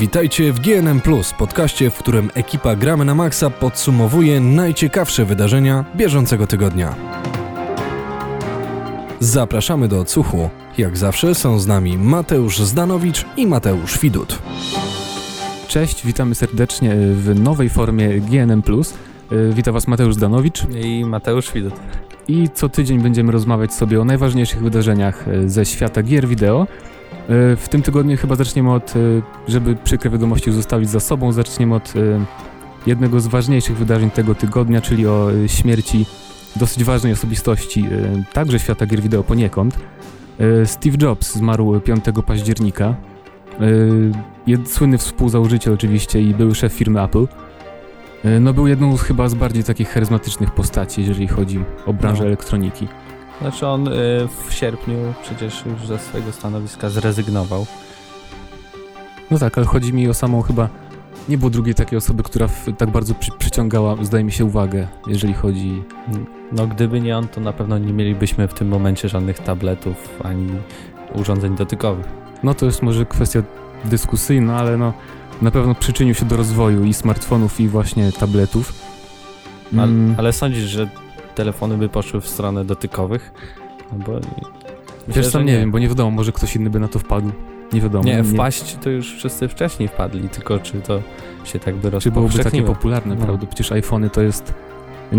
Witajcie w GNM Plus, podcaście, w którym ekipa Gramy na Maxa podsumowuje najciekawsze wydarzenia bieżącego tygodnia. Zapraszamy do odsłuchu. Jak zawsze są z nami Mateusz Zdanowicz i Mateusz Widut. Cześć, witamy serdecznie w nowej formie GNM Plus. Witam Was Mateusz Zdanowicz i Mateusz Widut. I co tydzień będziemy rozmawiać sobie o najważniejszych wydarzeniach ze świata gier wideo. W tym tygodniu chyba zaczniemy od, żeby przykre wiadomości zostawić za sobą, zaczniemy od jednego z ważniejszych wydarzeń tego tygodnia, czyli o śmierci dosyć ważnej osobistości, także świata gier wideo poniekąd. Steve Jobs zmarł 5 października. Słynny współzałożyciel oczywiście i były szef firmy Apple. No był jedną z chyba z bardziej takich charyzmatycznych postaci, jeżeli chodzi o branżę no. elektroniki. Znaczy on y, w sierpniu przecież już ze swojego stanowiska zrezygnował. No tak, ale chodzi mi o samą chyba... Nie było drugiej takiej osoby, która w, tak bardzo przy, przyciągała, zdaje mi się, uwagę, jeżeli chodzi... No gdyby nie on, to na pewno nie mielibyśmy w tym momencie żadnych tabletów ani urządzeń dotykowych. No to jest może kwestia dyskusyjna, ale no na pewno przyczynił się do rozwoju i smartfonów i właśnie tabletów. Mm. Ale, ale sądzisz, że telefony by poszły w stronę dotykowych? No bo Wiesz sam nie, nie wiem, bo nie wiadomo, może ktoś inny by na to wpadł. Nie wiadomo. Nie, wpaść to już wszyscy wcześniej wpadli, tylko czy to się tak by Czy byłoby takie popularne, no. prawda? Przecież iPhony to jest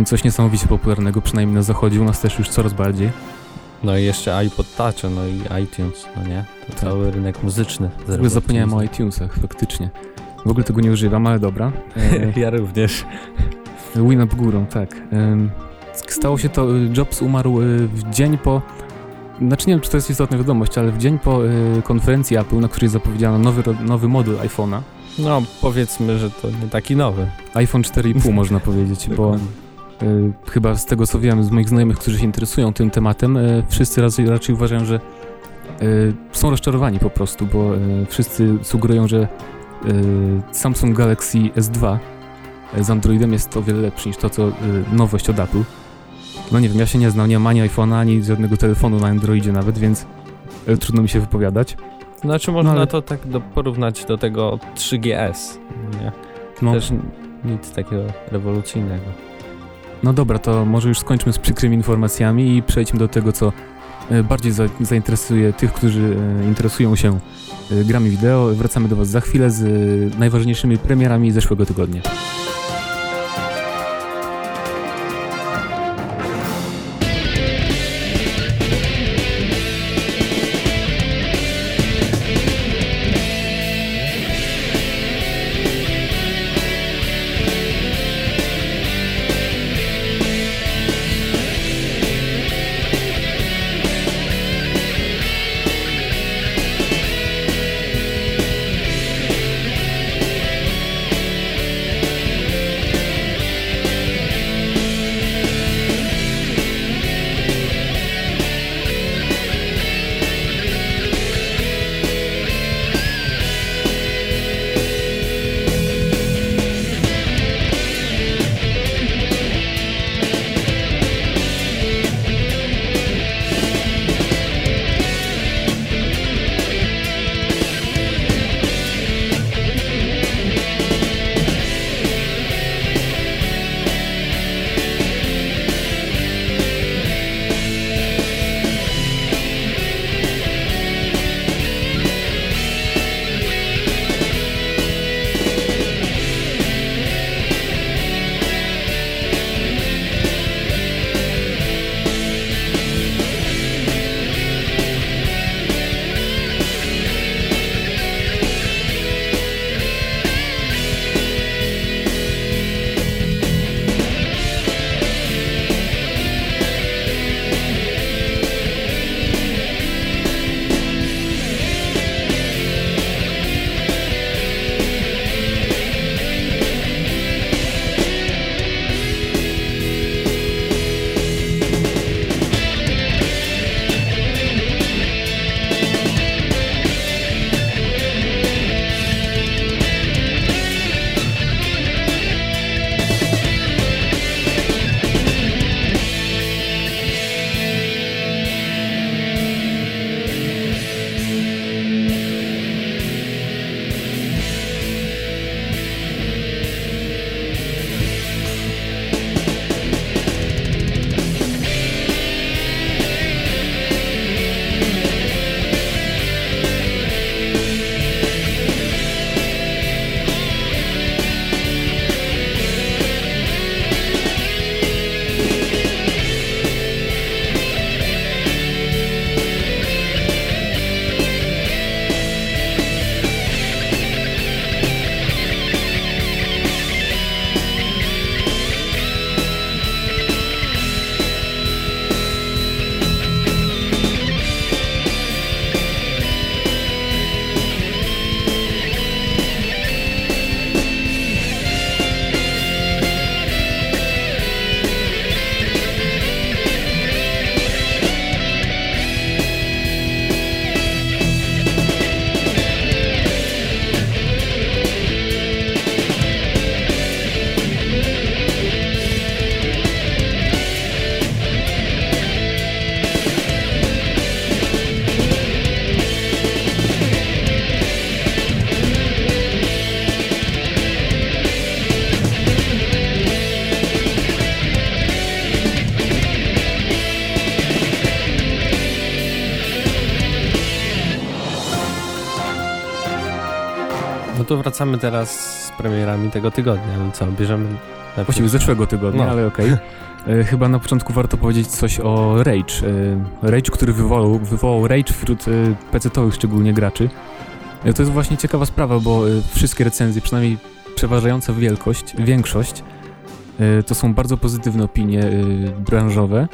coś niesamowicie popularnego, przynajmniej na zachodzie, u nas też już coraz bardziej. No i jeszcze iPod Touch, no i iTunes, no nie? To tak. cały rynek muzyczny. W ogóle zapomniałem o iTunesach, faktycznie. W ogóle tego nie używam, ale dobra. ja również. Win up górą, tak. Stało się to, y, Jobs umarł y, w dzień po, znaczy nie wiem, czy to jest istotna wiadomość, ale w dzień po y, konferencji Apple, na której zapowiedziano nowy, nowy model iPhone'a. No, powiedzmy, że to nie taki nowy. iPhone 4,5 można powiedzieć, bo y, chyba z tego co wiem z moich znajomych, którzy się interesują tym tematem, y, wszyscy raczej, raczej uważają, że są rozczarowani po prostu, bo wszyscy sugerują, że Samsung Galaxy S2 z Androidem jest o wiele lepszy niż to, co nowość od Apple. No nie wiem, ja się nie znam, nie mam ani iPhone'a, ani żadnego telefonu na Androidzie nawet, więc e, trudno mi się wypowiadać. Znaczy można no, ale... to tak do, porównać do tego 3GS, nie? No. Też nic takiego rewolucyjnego. No dobra, to może już skończmy z przykrymi informacjami i przejdźmy do tego, co e, bardziej za, zainteresuje tych, którzy e, interesują się grami wideo. Wracamy do Was za chwilę z najważniejszymi premierami zeszłego tygodnia. Wracamy teraz z premierami tego tygodnia. No co, bierzemy... Właściwie zeszłego tygodnia, no. ale okej. Okay. Chyba na początku warto powiedzieć coś o Rage. E, Rage, który wywołał, wywołał Rage wśród e, PC-owych szczególnie graczy. E, to jest właśnie ciekawa sprawa, bo wszystkie recenzje, przynajmniej przeważająca wielkość, większość, to są bardzo pozytywne opinie branżowe.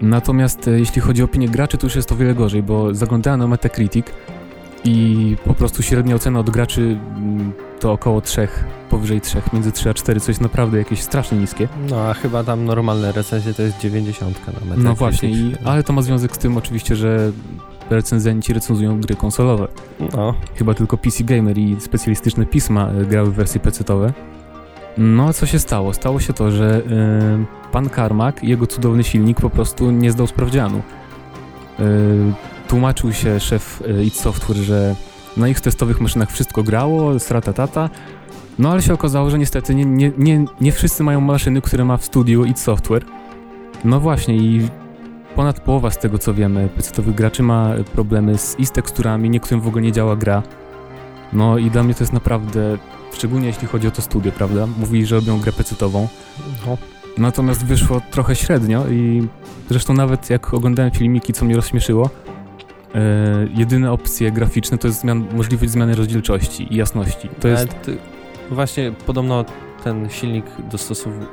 Natomiast jeśli chodzi o opinie graczy, to już jest to wiele gorzej, bo zaglądałem na Metacritic i po prostu średnia ocena od graczy mm, to około 3, powyżej 3, między 3 a 4, co jest naprawdę jakieś strasznie niskie. No a chyba tam normalne recenzje to jest 90 na Metacritic. No właśnie, i, ale to ma związek z tym oczywiście, że recenzenci recenzują gry konsolowe. No. Chyba tylko PC Gamer i specjalistyczne pisma e, grały w wersje PC-owe. No a co się stało? Stało się to, że yy, pan Carmack i jego cudowny silnik po prostu nie zdał sprawdzianu. Yy, tłumaczył się szef yy, id Software, że na ich testowych maszynach wszystko grało, strata tata. No ale się okazało, że niestety nie, nie, nie, nie wszyscy mają maszyny, które ma w studiu id Software. No właśnie i ponad połowa z tego co wiemy, PC-owych graczy ma problemy z, i z teksturami, niektórym w ogóle nie działa gra. No i dla mnie to jest naprawdę, szczególnie jeśli chodzi o to studio, prawda? Mówili, że robią grę PC-ową. No. Natomiast wyszło trochę średnio i zresztą nawet jak oglądałem filmiki, co mnie rozśmieszyło, jedyne opcje graficzne to jest zmian, możliwość zmiany rozdzielczości i jasności. To jest... Ty, właśnie podobno ten silnik dostosowuje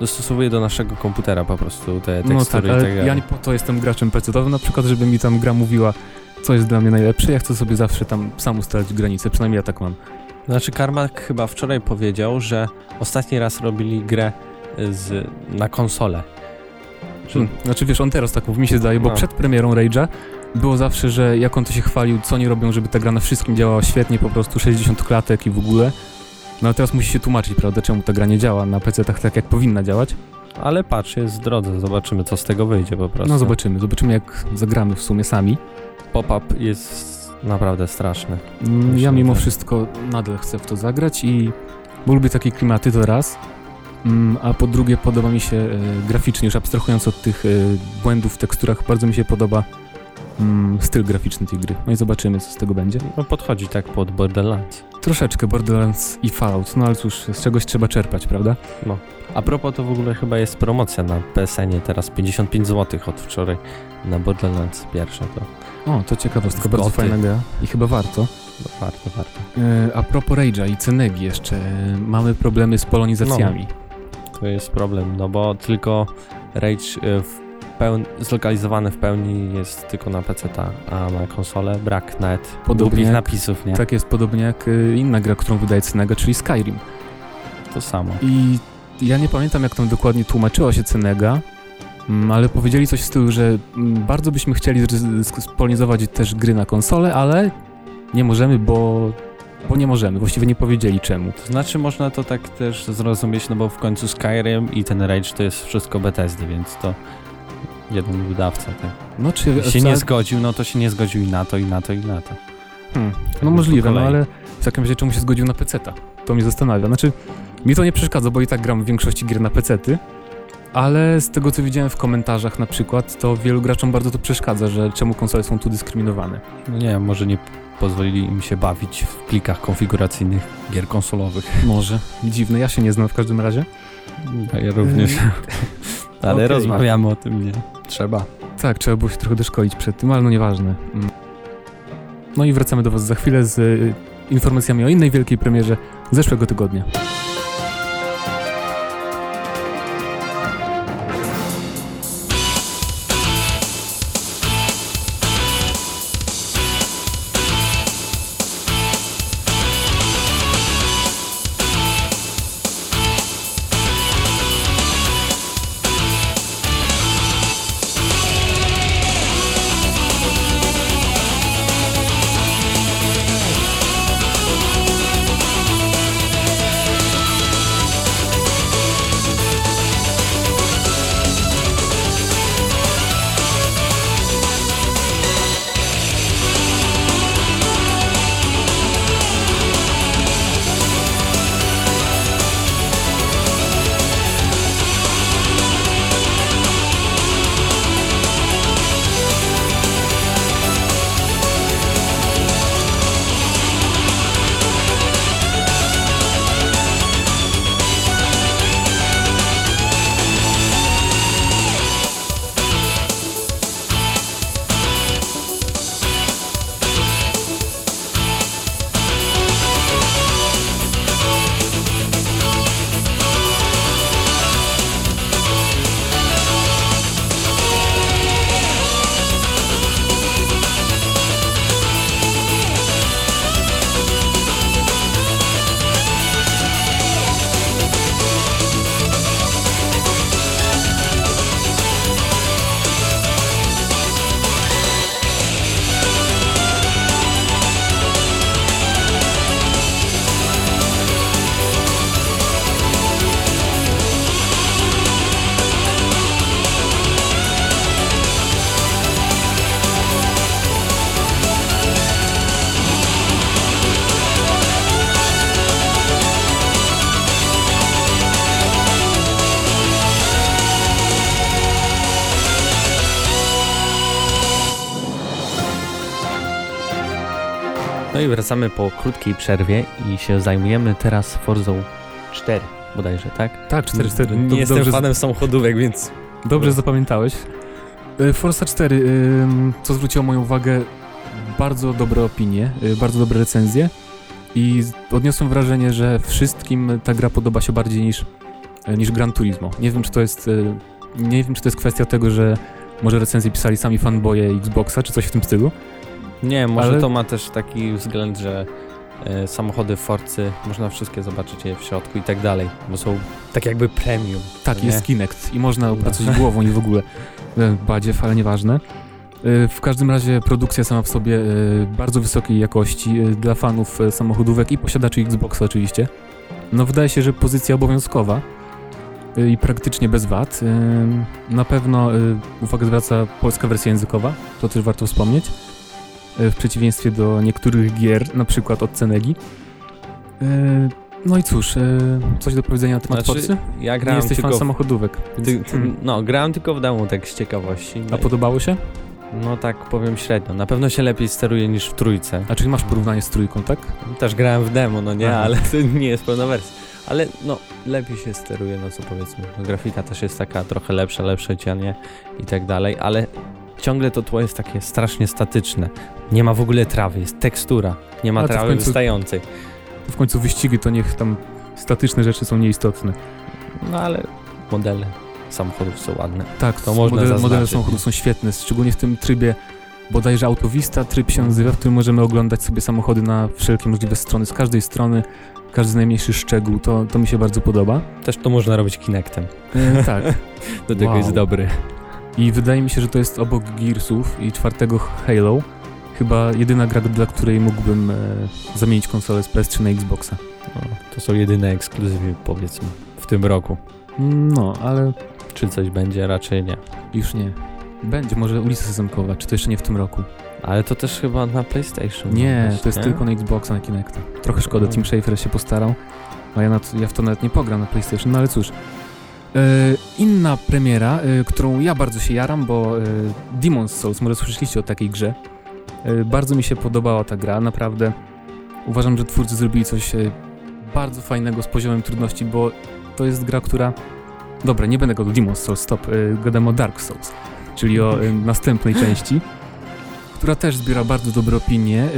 dostosowuje do naszego komputera po prostu te tekstury no tak, ale tak ja nie po to jestem graczem PC-owym na przykład, żeby mi tam gra mówiła, co jest dla mnie najlepsze. Ja chcę sobie zawsze tam sam ustalać granice, przynajmniej ja tak mam. Znaczy Karmak chyba wczoraj powiedział, że ostatni raz robili grę z, na konsolę. Hmm. Znaczy wiesz, on teraz tak mówi, mi się zdaje, bo no. przed premierą Rage'a było zawsze, że jak on to się chwalił, co nie robią, żeby ta gra na wszystkim działała świetnie, po prostu 60 klatek i w ogóle. No ale teraz musi się tłumaczyć, prawda, czemu ta gra nie działa na PC-tach tak, jak powinna działać. Ale patrz, jest w drodze, zobaczymy, co z tego wyjdzie po prostu. No zobaczymy, zobaczymy jak zagramy w sumie sami. Pop-up jest naprawdę straszny. Mm, ja mimo wszystko nadal chcę w to zagrać i bo lubię takie klimaty, to raz. Mm, a po drugie podoba mi się e, graficznie, już abstrahując od tych e, błędów w teksturach, bardzo mi się podoba mm, styl graficzny tej gry. No i zobaczymy, co z tego będzie. No podchodzi tak pod Borderlands. Troszeczkę Borderlands i Fallout, no ale cóż, z czegoś trzeba czerpać, prawda? No. A propos, to w ogóle chyba jest promocja na PSN-ie, teraz 55 zł od wczoraj na Borderlands pierwsze to. O, to ciekawostka, bardzo fajna gra i chyba warto. No, warto, warto. E, a propos Rage'a i Cenegi jeszcze, mamy problemy z polonizacjami. No, to jest problem, no bo tylko Rage e, w pełni, zlokalizowany w pełni jest tylko na PC, a na konsolę brak nawet podobnie jak, napisów, nie? Tak jest, podobnie jak y, inna gra, którą wydaje Cenega, czyli Skyrim. To samo. I ja nie pamiętam, jak tam dokładnie tłumaczyła się Cenega, mm, ale powiedzieli coś w stylu, że mm, bardzo byśmy chcieli spolizować też gry na konsolę, ale nie możemy, bo bo nie możemy, właściwie nie powiedzieli czemu. To znaczy można to tak też zrozumieć, no bo w końcu Skyrim i ten Rage to jest wszystko Bethesdy, więc to jeden wydawca, tak. No czy się nie zgodził, no to się nie zgodził i na to, i na to, i na to. Hmm. No możliwe, no ale w takim razie czemu się zgodził na peceta? To mnie zastanawia. Znaczy, mi to nie przeszkadza, bo i tak gram w większości gier na pecety, ale z tego co widziałem w komentarzach na przykład, to wielu graczom bardzo to przeszkadza, że czemu konsole są tu dyskryminowane. No nie może nie pozwolili im się bawić w plikach konfiguracyjnych gier konsolowych. Może. Dziwne, ja się nie znam w każdym razie. Ja również. Ale okay. rozmawiamy o tym, nie? Trzeba. Tak, trzeba było się trochę doszkolić przed tym, ale no nieważne. Mm. No i wracamy do Was za chwilę z y, informacjami o innej wielkiej premierze zeszłego tygodnia. I wracamy po krótkiej przerwie i się zajmujemy teraz Forzą 4 bodajże, tak? Tak, 4-4. Nie jestem dobrze, fanem samochodówek, więc... Dobrze zapamiętałeś. E, Forza 4, co zwróciło moją uwagę, bardzo dobre opinie, e, bardzo dobre recenzje i odniosłem wrażenie, że wszystkim ta gra podoba się bardziej niż, e, niż Gran Turismo. Nie wiem, czy to jest nie wiem, czy to jest kwestia tego, że może recenzje pisali sami fanboye Xboxa, czy coś w tym stylu. Nie, może ale... to ma też taki względ, że e, samochody Forcy, można wszystkie zobaczyć je w środku i tak dalej, bo są tak jakby premium. Tak, nie? jest Kinect i można opracować no. głową i w ogóle e, badziew, ale nieważne. E, w każdym razie produkcja sama w sobie bardzo wysokiej jakości dla fanów samochodówek i posiadaczy Xboxa oczywiście. No wydaje się, że pozycja obowiązkowa i praktycznie bez wad. Na pewno uwagę zwraca polska wersja językowa, to też warto wspomnieć. W przeciwieństwie do niektórych gier, na przykład od Cenegi. No i cóż, coś do powiedzenia na temat znaczy, Forcy? Ja grałem Nie jesteś tylko fan samochodówek. Ty, ty, no, grałem tylko w domu, tak z ciekawości. A podobało się? No tak powiem średnio. Na pewno się lepiej steruje niż w trójce. A czyli masz porównanie z trójką, tak? Też grałem w demo, no nie, Aha. ale to nie jest pełna wersja. Ale no, lepiej się steruje, no co powiedzmy. No, grafika też jest taka trochę lepsza, lepsze cienie i tak dalej, ale ciągle to tło jest takie strasznie statyczne. Nie ma w ogóle trawy, jest tekstura. Nie ma trawy końcu, wystającej. W końcu wyścigi to niech tam statyczne rzeczy są nieistotne. No ale modele samochodów są ładne. Tak, to można modele, modele samochodów są świetne, szczególnie w tym trybie bodajże Autowista tryb się nazywa, w którym możemy oglądać sobie samochody na wszelkie możliwe strony, z każdej strony, każdy najmniejszy szczegół, to, to mi się bardzo podoba. Też to można robić Kinectem. E, tak. Do tego wow. jest dobry. I wydaje mi się, że to jest obok Gearsów i czwartego Halo chyba jedyna gra, dla której mógłbym e, zamienić konsolę z PS3 na Xboxa. No, to są jedyne ekskluzywy, powiedzmy, w tym roku. No, ale czy coś będzie? Raczej nie. Już nie. Będzie, może ulica Sezamkowa, czy to jeszcze nie w tym roku. Ale to też chyba na PlayStation. Nie, to jest nie? tylko na Xboxa, na Kinecta. Trochę szkoda, Tim Schafer się postarał, a ja, ja w to nawet nie pogram na PlayStation, no ale cóż. E, inna premiera, e, którą ja bardzo się jaram, bo e, Demon's Souls, może słyszeliście o takiej grze. bardzo mi się podobała ta gra, naprawdę. Uważam, że twórcy zrobili coś bardzo fajnego z poziomem trudności, bo to jest gra, która Dobra, nie będę go Demon's Souls, stop. Gadam o Dark Souls, czyli o następnej części, która też zbiera bardzo dobre opinie.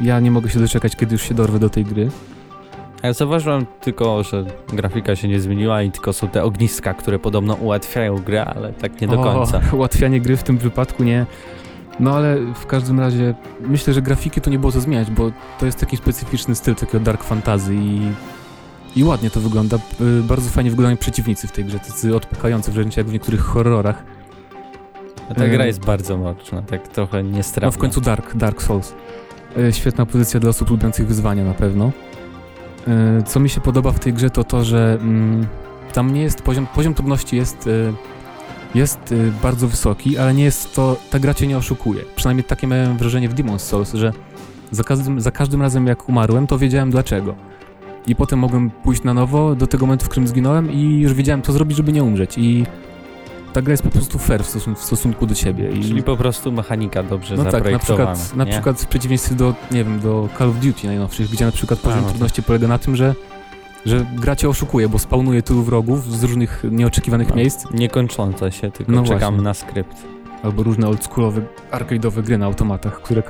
Ja nie mogę się doczekać, kiedy już się dorwę do tej gry. Ja zauważyłem tylko, że grafika się nie zmieniła i tylko są te ogniska, które podobno ułatwiają grę, ale tak nie do końca. O, ułatwianie gry w tym wypadku nie. No ale w każdym razie myślę, że grafiki to nie było co zmieniać, bo to jest taki specyficzny styl takiego dark fantasy i i ładnie to wygląda. Y, bardzo fajnie wyglądają przeciwnicy w tej grze, tacy odpykający wręcz jak w niektórych horrorach. A ta gra y, jest bardzo mroczna, tak trochę niestrawna. No w końcu Dark, Dark Souls. Y, świetna pozycja dla osób lubiących wyzwania na pewno. Co mi się podoba w tej grze to to, że mm, tam nie jest poziom, poziom trudności jest, jest bardzo wysoki, ale nie jest to, ta gra cię nie oszukuje. Przynajmniej takie miałem wrażenie w Demon's Souls, że za każdym, za każdym razem jak umarłem, to wiedziałem dlaczego i potem mogłem pójść na nowo do tego momentu, w którym zginąłem i już wiedziałem, co zrobić, żeby nie umrzeć i ta gra jest po prostu fair w stosunku, w stosunku do ciebie. I... Czyli po prostu mechanika dobrze no tak, na przykład, na przykład w przeciwieństwie do, nie wiem, do Call of Duty najnowszych, gdzie na przykład poziom no trudności polega na tym, że że gra cię oszukuje, bo spawnuje tylu wrogów z różnych nieoczekiwanych no, miejsc. Niekończące się, tylko no czekam właśnie. na skrypt. Albo różne oldschoolowe, arcade'owe gry na automatach, które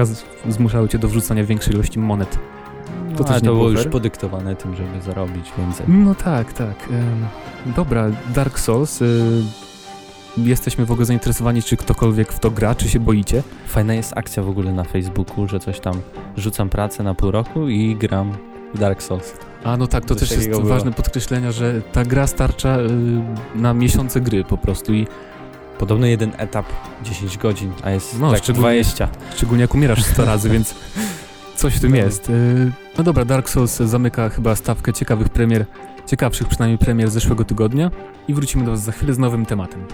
zmuszały cię do wrzucania większej ilości monet. To no, też to było już podyktowane tym, żeby zarobić więcej. No tak, tak. dobra, Dark Souls. Y, jesteśmy w ogóle zainteresowani, czy ktokolwiek w to gra, czy się boicie. Fajna jest akcja w ogóle na Facebooku, że coś tam rzucam pracę na pół roku i gram w Dark Souls. A no tak, to coś też jest było. ważne podkreślenia, że ta gra starcza y, na miesiące gry po prostu i Podobno jeden etap 10 godzin, a jest no, tak szczególnie, 20. Szczególnie jak umierasz 100 razy, więc Coś w tym no. jest. Y, no dobra, Dark Souls zamyka chyba stawkę ciekawych premier, ciekawszych przynajmniej premier zeszłego tygodnia i wrócimy do Was za chwilę z nowym tematem.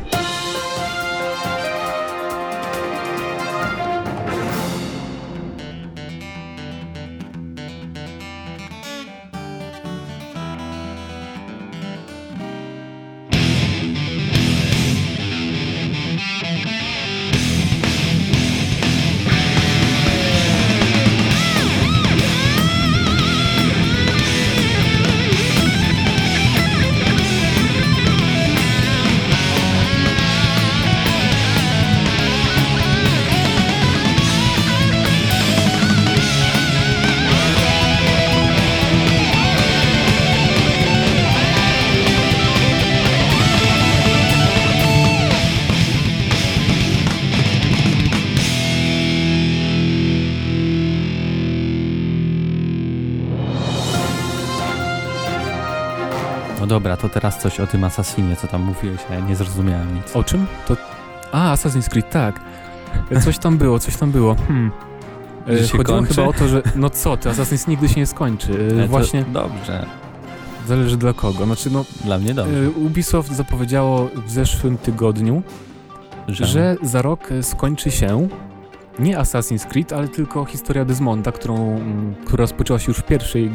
Dobra, to teraz coś o tym Assassinie, co tam mówiłeś, a ja nie zrozumiałem nic. O czym? To... A, Assassin's Creed, tak. Coś tam było, coś tam było. Hmm. Że się Chodziło kończy? chyba o to, że no co ty, Assassin's nigdy się nie skończy. E, Ale to Właśnie Dobrze, zależy dla kogo. Znaczy no, dla mnie dobrze. e, Ubisoft zapowiedziało w zeszłym tygodniu, że za rok e, skończy się nie Assassin's Creed, ale tylko historia Desmonda, którą, która rozpoczęła się już w pierwszej, e,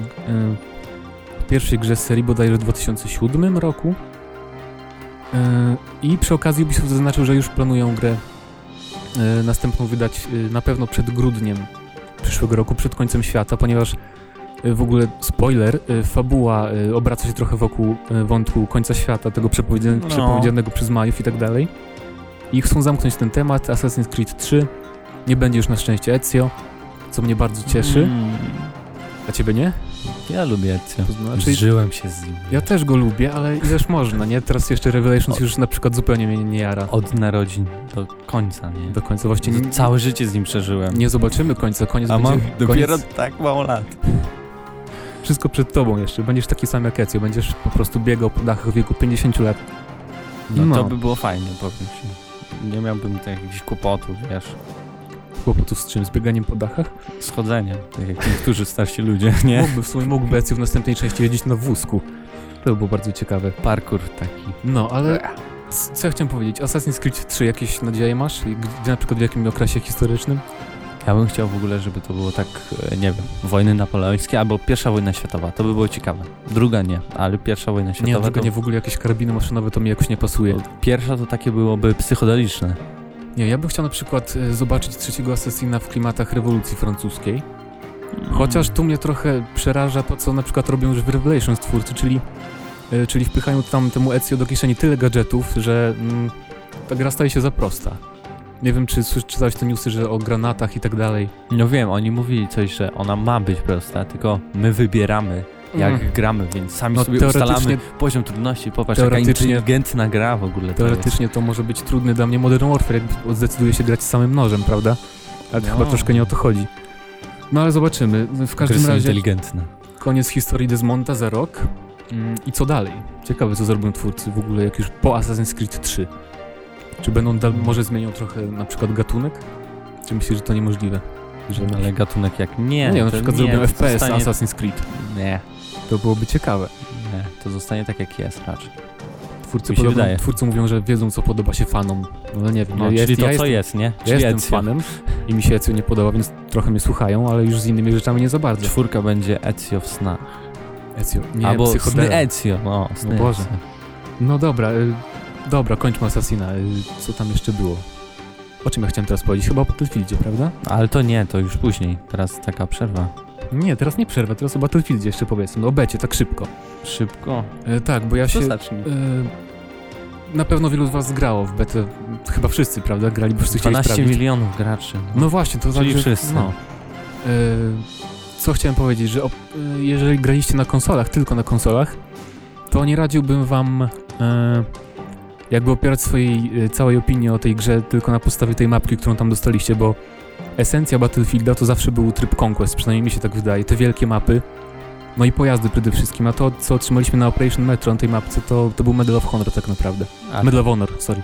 pierwszej grze z serii bodajże w 2007 roku. E, I przy okazji Ubisoft zaznaczył, że już planują grę e, następną wydać e, na pewno przed grudniem przyszłego roku, przed końcem świata, ponieważ w ogóle spoiler, fabuła obraca się trochę wokół wątku końca świata, tego przepowiedzianego, No. przepowiedzianego przez Majów i tak dalej. I chcą zamknąć ten temat. Assassin's Creed 3 nie będzie już na szczęście Ezio, co mnie bardzo cieszy. Mm, A ciebie nie? ja lubię Ezio. To znaczy, Zżyłem się z nim. ja też go lubię, ale ileż można, nie? Teraz jeszcze Revelations już na przykład zupełnie mnie nie jara. Od narodzin do końca, nie? Do końca właśnie nie, Całe życie z nim przeżyłem. nie zobaczymy końca. Koniec a będzie mam dopiero koniec, tak mało lat. wszystko przed tobą jeszcze. Będziesz taki sam jak Ezio, będziesz po prostu biegał po dachach w wieku 50 lat. No, No. to by było fajnie, powiem ci. Nie miałbym tak jakichś kłopotów, wiesz, Kłopotów z czym? Z bieganiem po dachach? z chodzeniem, tak jak niektórzy starsi ludzie, nie? Mógłby w sumie mógłby Ezio w następnej części jeździć na wózku. To by było bardzo ciekawe. Parkour taki. No, ale co ja chciałem powiedzieć? Assassin's Creed 3 jakieś nadzieje masz? Gdzie, na przykład w jakim okresie historycznym? Ja bym chciał w ogóle, żeby to było tak, e, nie wiem, wojny napoleońskie albo pierwsza wojna światowa, to by było ciekawe. Druga nie, ale pierwsza wojna Nie, światowa tylko to... nie w ogóle jakieś karabiny maszynowe to mi jakoś nie pasuje. Pierwsza to takie byłoby psychodeliczne. Nie, ja bym chciał na przykład e, zobaczyć trzeciego Assassina w klimatach rewolucji francuskiej. Chociaż tu mnie trochę przeraża to, co na przykład robią już w Revelations twórcy, czyli, e, czyli wpychają tam temu Ezio do kieszeni tyle gadżetów, że mm, ta gra staje się za prosta. Nie wiem, czy czytałeś te newsy, że o granatach i tak dalej. No wiem, oni mówili coś, że ona ma być prosta, tylko my wybieramy jak Mm. gramy, więc sami No, sobie ustalamy poziom trudności. Popatrz, jaka inteligentna gra w ogóle to. Teoretycznie to może być trudny dla mnie Modern Warfare, jak zdecyduje się grać samym nożem, prawda? Ale to No. chyba troszkę nie o to chodzi. No ale zobaczymy. W każdym Gry razie inteligentne. koniec historii Desmonta za rok. Mm, I co dalej? Ciekawe, co zrobią twórcy w ogóle, jak już po Assassin's Creed 3. Czy będą, dal- może zmienią trochę na przykład gatunek? Czy myślisz, że to niemożliwe? Że Ale gatunek jak nie. no nie, na to przykład nie, zrobią to FPS zostanie- Assassin's Creed. Nie, To byłoby ciekawe. nie, to zostanie tak jak jest raczej. Twórcy, Mi się podobno, wydaje. twórcy mówią, że wiedzą, co podoba się fanom. No nie wiem, No, ja, czyli to ja co jestem, jest, nie? Ja Czyli jestem Ezio. fanem i mi się Ezio nie podoba, więc trochę mnie słuchają, ale już z innymi rzeczami nie za bardzo. Czwórka będzie Ezio w snach. Ezio, nie, Albo sny. Ezio, no, sny No Boże. Ezio. No dobra, y, dobra, kończmy Assassina. Y, co tam jeszcze było? O czym ja chciałem teraz powiedzieć? Chyba o Battlefieldzie, prawda? Ale to nie, to już później. Teraz taka przerwa. Nie, teraz nie przerwę, teraz o Battlefieldzie jeszcze powiedzmy. No o becie, tak szybko. Szybko. E, tak, bo ja To się... zacznij. E, na pewno wielu z was grało w betę, chyba wszyscy, prawda? Grali, bo wszyscy chcieli 12 sprawdzić. milionów graczy. No właśnie, to Czyli znaczy... wszyscy. No. E, co chciałem powiedzieć, że o, e, jeżeli graliście na konsolach, tylko na konsolach, to nie radziłbym wam e, jakby opierać swojej e, całej opinii o tej grze tylko na podstawie tej mapki, którą tam dostaliście, bo esencja Battlefielda to zawsze był tryb Conquest, przynajmniej mi się tak wydaje, te wielkie mapy, no i pojazdy przede wszystkim, a to, co otrzymaliśmy na Operation Metro na tej mapce, to, to był Medal of Honor tak naprawdę. Ale, Medal of Honor, sorry.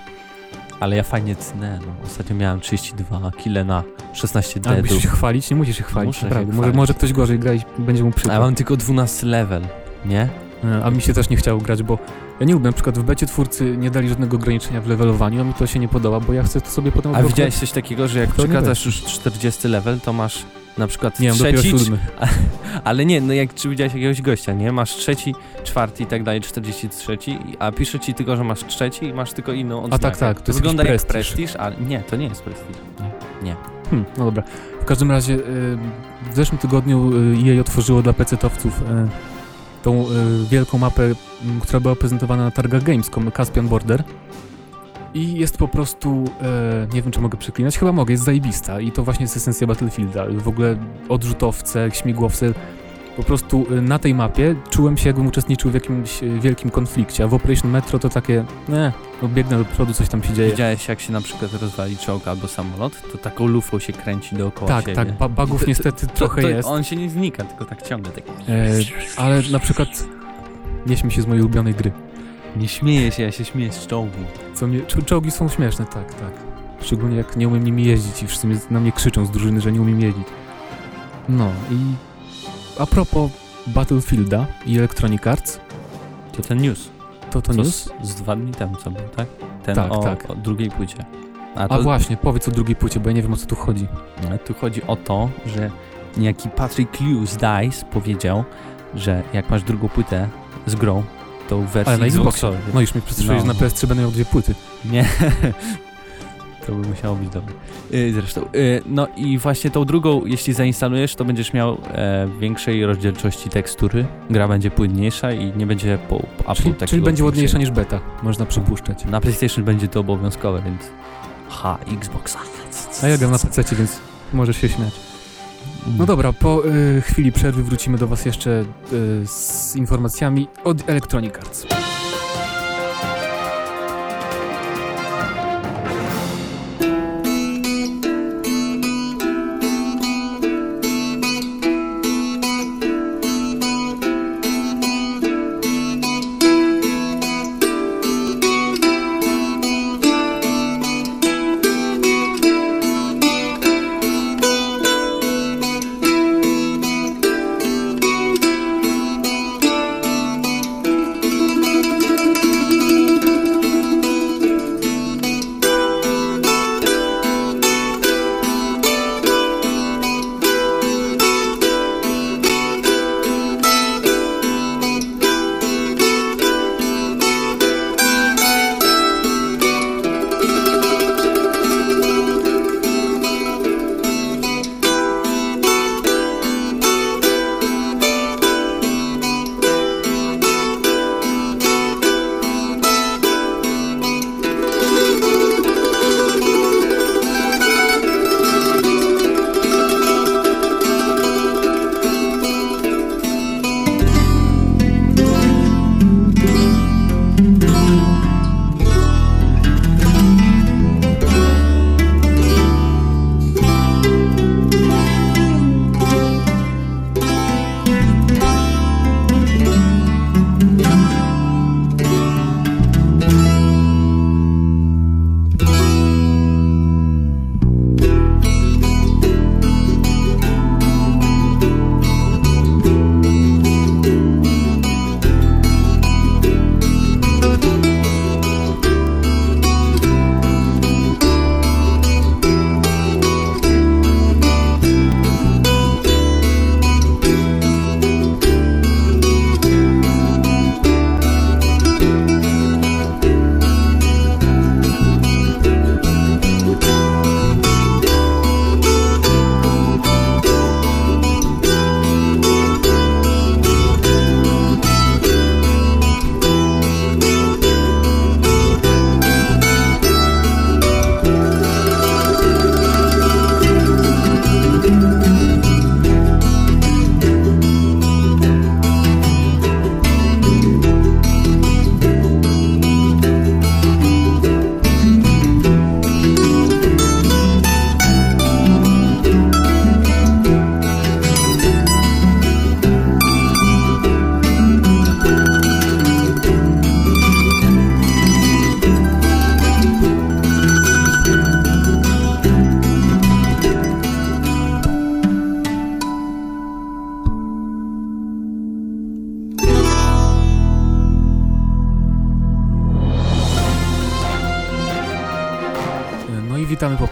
ale ja fajnie cnę, no. Ostatnio miałem 32 kile na 16 Ale musisz deadów. się chwalić? Nie musisz się chwalić, Muszę się naprawdę. Może, chwalić. może ktoś gorzej gra i będzie mu A przykro. ja mam tylko 12 level, nie? E, A mi się też nie chciało grać, bo ja nie lubię, na przykład w becie twórcy nie dali żadnego ograniczenia w levelowaniu, a mi to się nie podoba, bo ja chcę to sobie potem A widziałeś coś takiego, że jak To przekraczasz już 40 level, to masz na przykład Nie wiem, dopiero trzeci, siódmy. ale nie, no jak czy widziałeś jakiegoś gościa, nie? Masz trzeci, czwarty i tak dalej, 43, a pisze ci tylko, że masz trzeci i masz tylko inną odznakę. tak, tak, to jest wygląda jakiś jak prestiż. prestiż, ale nie, to nie jest prestiż. Nie. Hmm, no dobra. W każdym razie y, w zeszłym tygodniu y, EA otworzyło dla PC-towców y, tą y, wielką mapę, y, która była prezentowana na targach Gamescom, Caspian Border. I jest po prostu, e, nie wiem czy mogę przeklinać, chyba mogę, jest zajebista i to właśnie jest esencja Battlefielda. W ogóle odrzutowce, śmigłowce, po prostu y, na tej mapie czułem się jakbym uczestniczył w jakimś y, wielkim konflikcie, a w Operation Metro to takie, nie, no biegnę do przodu, coś tam się dzieje. Widziałeś jak się na przykład rozwali czołg albo samolot, to taką lufą się kręci dookoła Tak, siebie. tak, ba bugów To- niestety To- trochę to jest. On się nie znika, tylko tak ciągle. Tak. E, ale na przykład Nie śmiej się z mojej ulubionej gry. Nie śmieję się, ja się śmieję z czołgu. Co mnie, czołgi są śmieszne, tak, tak. Szczególnie jak nie umiem nimi jeździć i wszyscy na mnie krzyczą z drużyny, że nie umiem jeździć. No i a propos Battlefielda i Electronic Arts. To ten news. To to news? Z, z dwa dni temu co był, tak? Ten tak, o, tak. o drugiej płycie. A, to, a, właśnie, powiedz o drugiej płycie, bo ja nie wiem o co tu chodzi. No, tu chodzi o to, że niejaki Patrick Hughes Dice powiedział, że jak masz drugą płytę z grą, to w wersji Ale na Xboxie. No już mi przestraszyłeś, no. że na PS3 będę miał dwie płyty. Nie. To by musiało być dobre. Yy, zresztą. Yy, no i właśnie tą drugą, jeśli zainstalujesz, to będziesz miał e, większej rozdzielczości tekstury. Gra będzie płynniejsza i nie będzie po, po Czyli, czyli będzie ładniejsza niż beta, można przypuszczać. Na PlayStation będzie to obowiązkowe, więc. Ha, Xbox. A ja gram na PC, więc możesz się śmiać. No dobra, po y, chwili przerwy wrócimy do Was jeszcze y, z informacjami od Electronic Arts.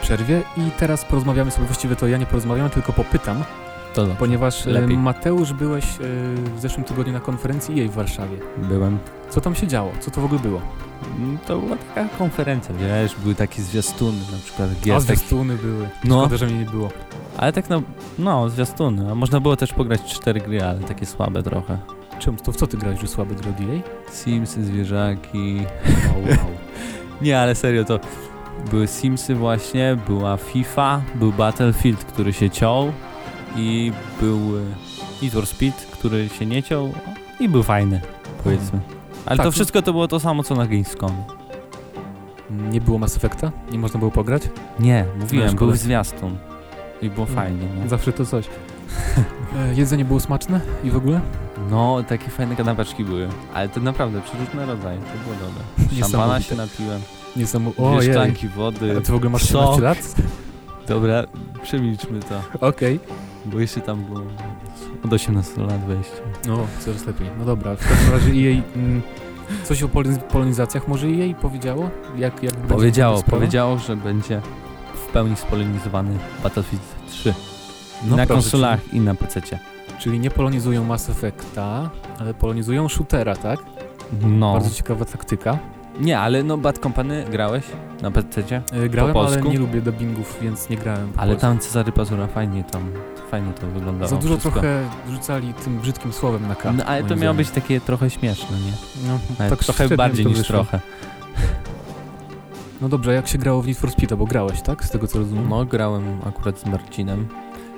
Przerwie i teraz porozmawiamy sobie, właściwie to ja nie porozmawiamy, tylko popytam, to ponieważ Lepiej. Mateusz byłeś e, w zeszłym tygodniu na konferencji jej w Warszawie. Byłem. Co tam się działo? Co to w ogóle było? Mm, to była taka konferencja, wiesz, były takie zwiastuny, na przykład A zwiastuny były, no. Szkoda, że mnie nie było. Ale tak no, no, zwiastuny, a można było też pograć cztery gry, ale takie słabe trochę. Czym? To w co ty grałeś, że słabe gry od EA? Simsy, zwierzaki. Wow, wow. nie, ale serio, to były Simsy właśnie, była FIFA, był Battlefield, który się ciął i był e, Need for Speed, który się nie ciął i był fajny, powiedzmy. Ale tak, to wszystko to było to samo, co na Gamescom. Nie było Mass Effecta? Nie można było pograć? Nie, mówiłem, był zwiastun. I było no, fajnie, nie? Zawsze to coś. E, jedzenie było smaczne i w ogóle? No, takie fajne kanapeczki były, ale to naprawdę przeróżne rodzaje, to było dobre. Szampana się napiłem, Niesamowite. dwie szklanki wody. A ty w ogóle masz sok. 13 lat? Dobra, przemilczmy to, Okej. bo jeszcze tam było od 18 lat wejście. No, coraz lepiej. No dobra, w każdym razie jej... Mm, coś o poloniz- polonizacjach może jej powiedziało? Jak, jak Powiedziało, powiedziało, że będzie w pełni spolonizowany Battlefield 3. No na proszę, konsolach i na PC-cie. Czyli, czyli nie polonizują Mass Effecta, ale polonizują shootera, tak? No. Bardzo ciekawa taktyka. Nie, ale no Bad Company grałeś na PC-cie? E, Grałem, ale polsku? nie lubię dubbingów, więc nie grałem po Ale polsku. tam Cezary Pazura fajnie tam, fajnie to wyglądało Za dużo wszystko. trochę rzucali tym brzydkim słowem na kartę. No ale to miało zdaniem. być takie trochę śmieszne, nie? No, Ale tak trochę bardziej niż wyszło. trochę. No dobrze, jak się grało w Need for Speed, bo grałeś, tak? Z tego co rozumiem. No, grałem akurat z Marcinem.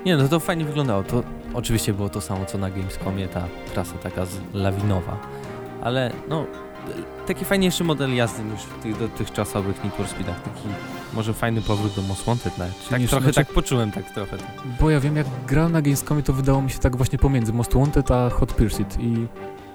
Nie, no to fajnie wyglądało. To oczywiście było to samo, co na Gamescomie, ta trasa taka z, lawinowa. Ale no, taki fajniejszy model jazdy niż w tych dotychczasowych Need for Speedach. Taki może fajny powrót do Most Wanted nawet. Tak trochę znaczy- tak poczułem, tak trochę. Bo ja wiem, jak grałem na Gamescomie, to wydało mi się tak właśnie pomiędzy Most Wanted a Hot Pursuit i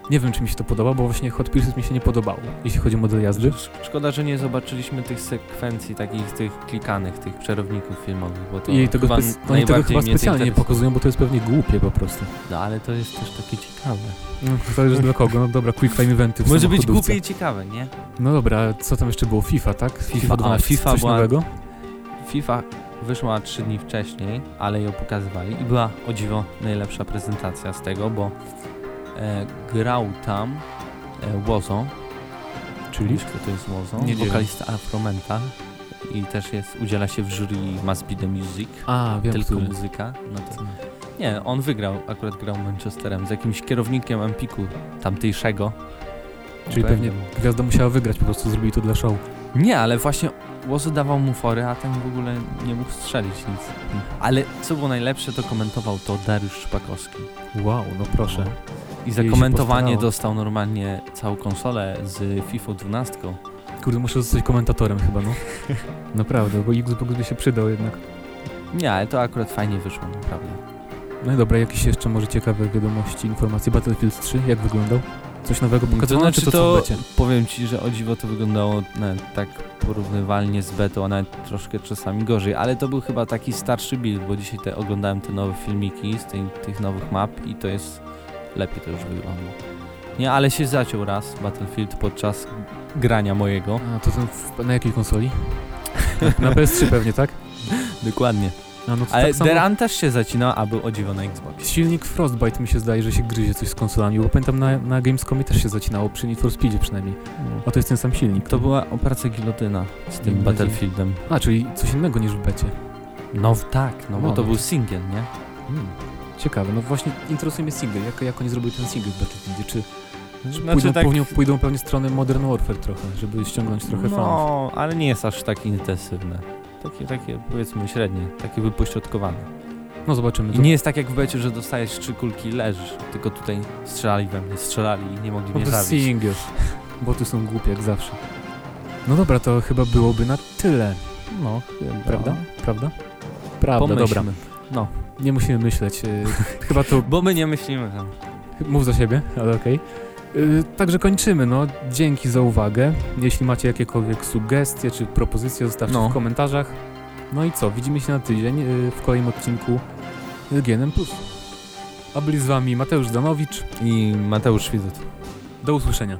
nie wiem, czy mi się to podoba, bo właśnie Hot Pursuit mi się nie podobało, jeśli chodzi o model jazdy. Sz- Szkoda, że nie zobaczyliśmy tych sekwencji, takich tych klikanych, tych przerowników filmowych, bo to I tego chyba oni tego chyba specjalnie nie pokazują, bo to jest pewnie głupie po prostu. No ale to jest też takie ciekawe. No, zależy dla kogo. No dobra, quick time eventy w Może być głupie i ciekawe, nie? No dobra, co tam jeszcze było? FIFA, tak? FIFA, a, 12, FIFA coś była- nowego? FIFA wyszła 3 dni wcześniej, ale ją pokazywali i była o dziwo najlepsza prezentacja z tego, bo grał tam e, Wozo, Czyli? Wiesz, kto to jest Wozo? Nie, Wokalista Afromental i też jest, udziela się w jury Must Be The Music, A, wiem, tylko który. muzyka. No to, nie, on wygrał, akurat grał Manchesterem z jakimś kierownikiem Empiku tamtejszego. Czyli Nie pewnie pamiętam. gwiazda musiała wygrać, po prostu zrobili to dla show. Nie, ale właśnie Łozu dawał mu fory, a ten w ogóle nie mógł strzelić nic. Ale co było najlepsze, to komentował to Dariusz Szpakowski. Wow, no proszę. I za komentowanie dostał normalnie całą konsolę z FIFA 12. Kurde, muszę zostać komentatorem chyba, no. Naprawdę, bo Xbox by się przydał jednak. Nie, ale to akurat fajnie wyszło, naprawdę. No i dobra, jakieś jeszcze może ciekawe wiadomości, informacje. Battlefield 3, jak wyglądał? Coś nowego To pokazano, znaczy czy to, to, co w becie? powiem ci, że o dziwo to wyglądało tak porównywalnie z betą, a nawet troszkę czasami gorzej, ale to był chyba taki starszy build, bo dzisiaj te, oglądałem te nowe filmiki z tej, tych nowych map i to jest lepiej to już wygląda. Nie, ale się zaciął raz Battlefield podczas grania mojego. A, to ten w, na jakiej konsoli? na PS3 pewnie, tak? Dokładnie. A, no Ale tak samo... Deran też się zacinał, a był o dziwo na Xbox. Silnik Frostbite mi się zdaje, że się gryzie coś z konsolami, bo pamiętam na, na Gamescomie też się zacinało, przy Need for Speedzie przynajmniej. A to jest ten sam silnik. To była operacja gilotyna z tym Battlefieldem. A, czyli coś innego niż w becie. No tak, no bo No, to no był singiel, nie? Hmm. Ciekawe, no właśnie interesuje mnie single, jak, jak oni zrobili ten single w Battlefieldzie, czy, czy Znaczy pójdą, tak- pójdą, pójdą pewnie stronę Modern Warfare trochę, żeby ściągnąć trochę fanów. No, ale nie jest aż tak intensywne. Takie, takie powiedzmy średnie, takie wypośrodkowane. No zobaczymy. I to- nie jest tak jak w becie, że dostajesz trzy kulki i leżysz. Tylko tutaj strzelali we mnie, strzelali i nie mogli Po mnie prostu zabić. single. Boty są głupie jak zawsze. No dobra, to chyba byłoby na tyle, No, prawda? Prawda? Prawda, dobra. No, Nie musimy myśleć. y, chyba to bo my nie myślimy tam. Mów za siebie, ale okej. Yy, Także kończymy, no. Dzięki za uwagę. Jeśli macie jakiekolwiek sugestie czy propozycje, zostawcie No. w komentarzach. No i co, widzimy się na tydzień yy, w kolejnym odcinku GNM+. A byli z wami Mateusz Danowicz. I Mateusz Widut. Do usłyszenia.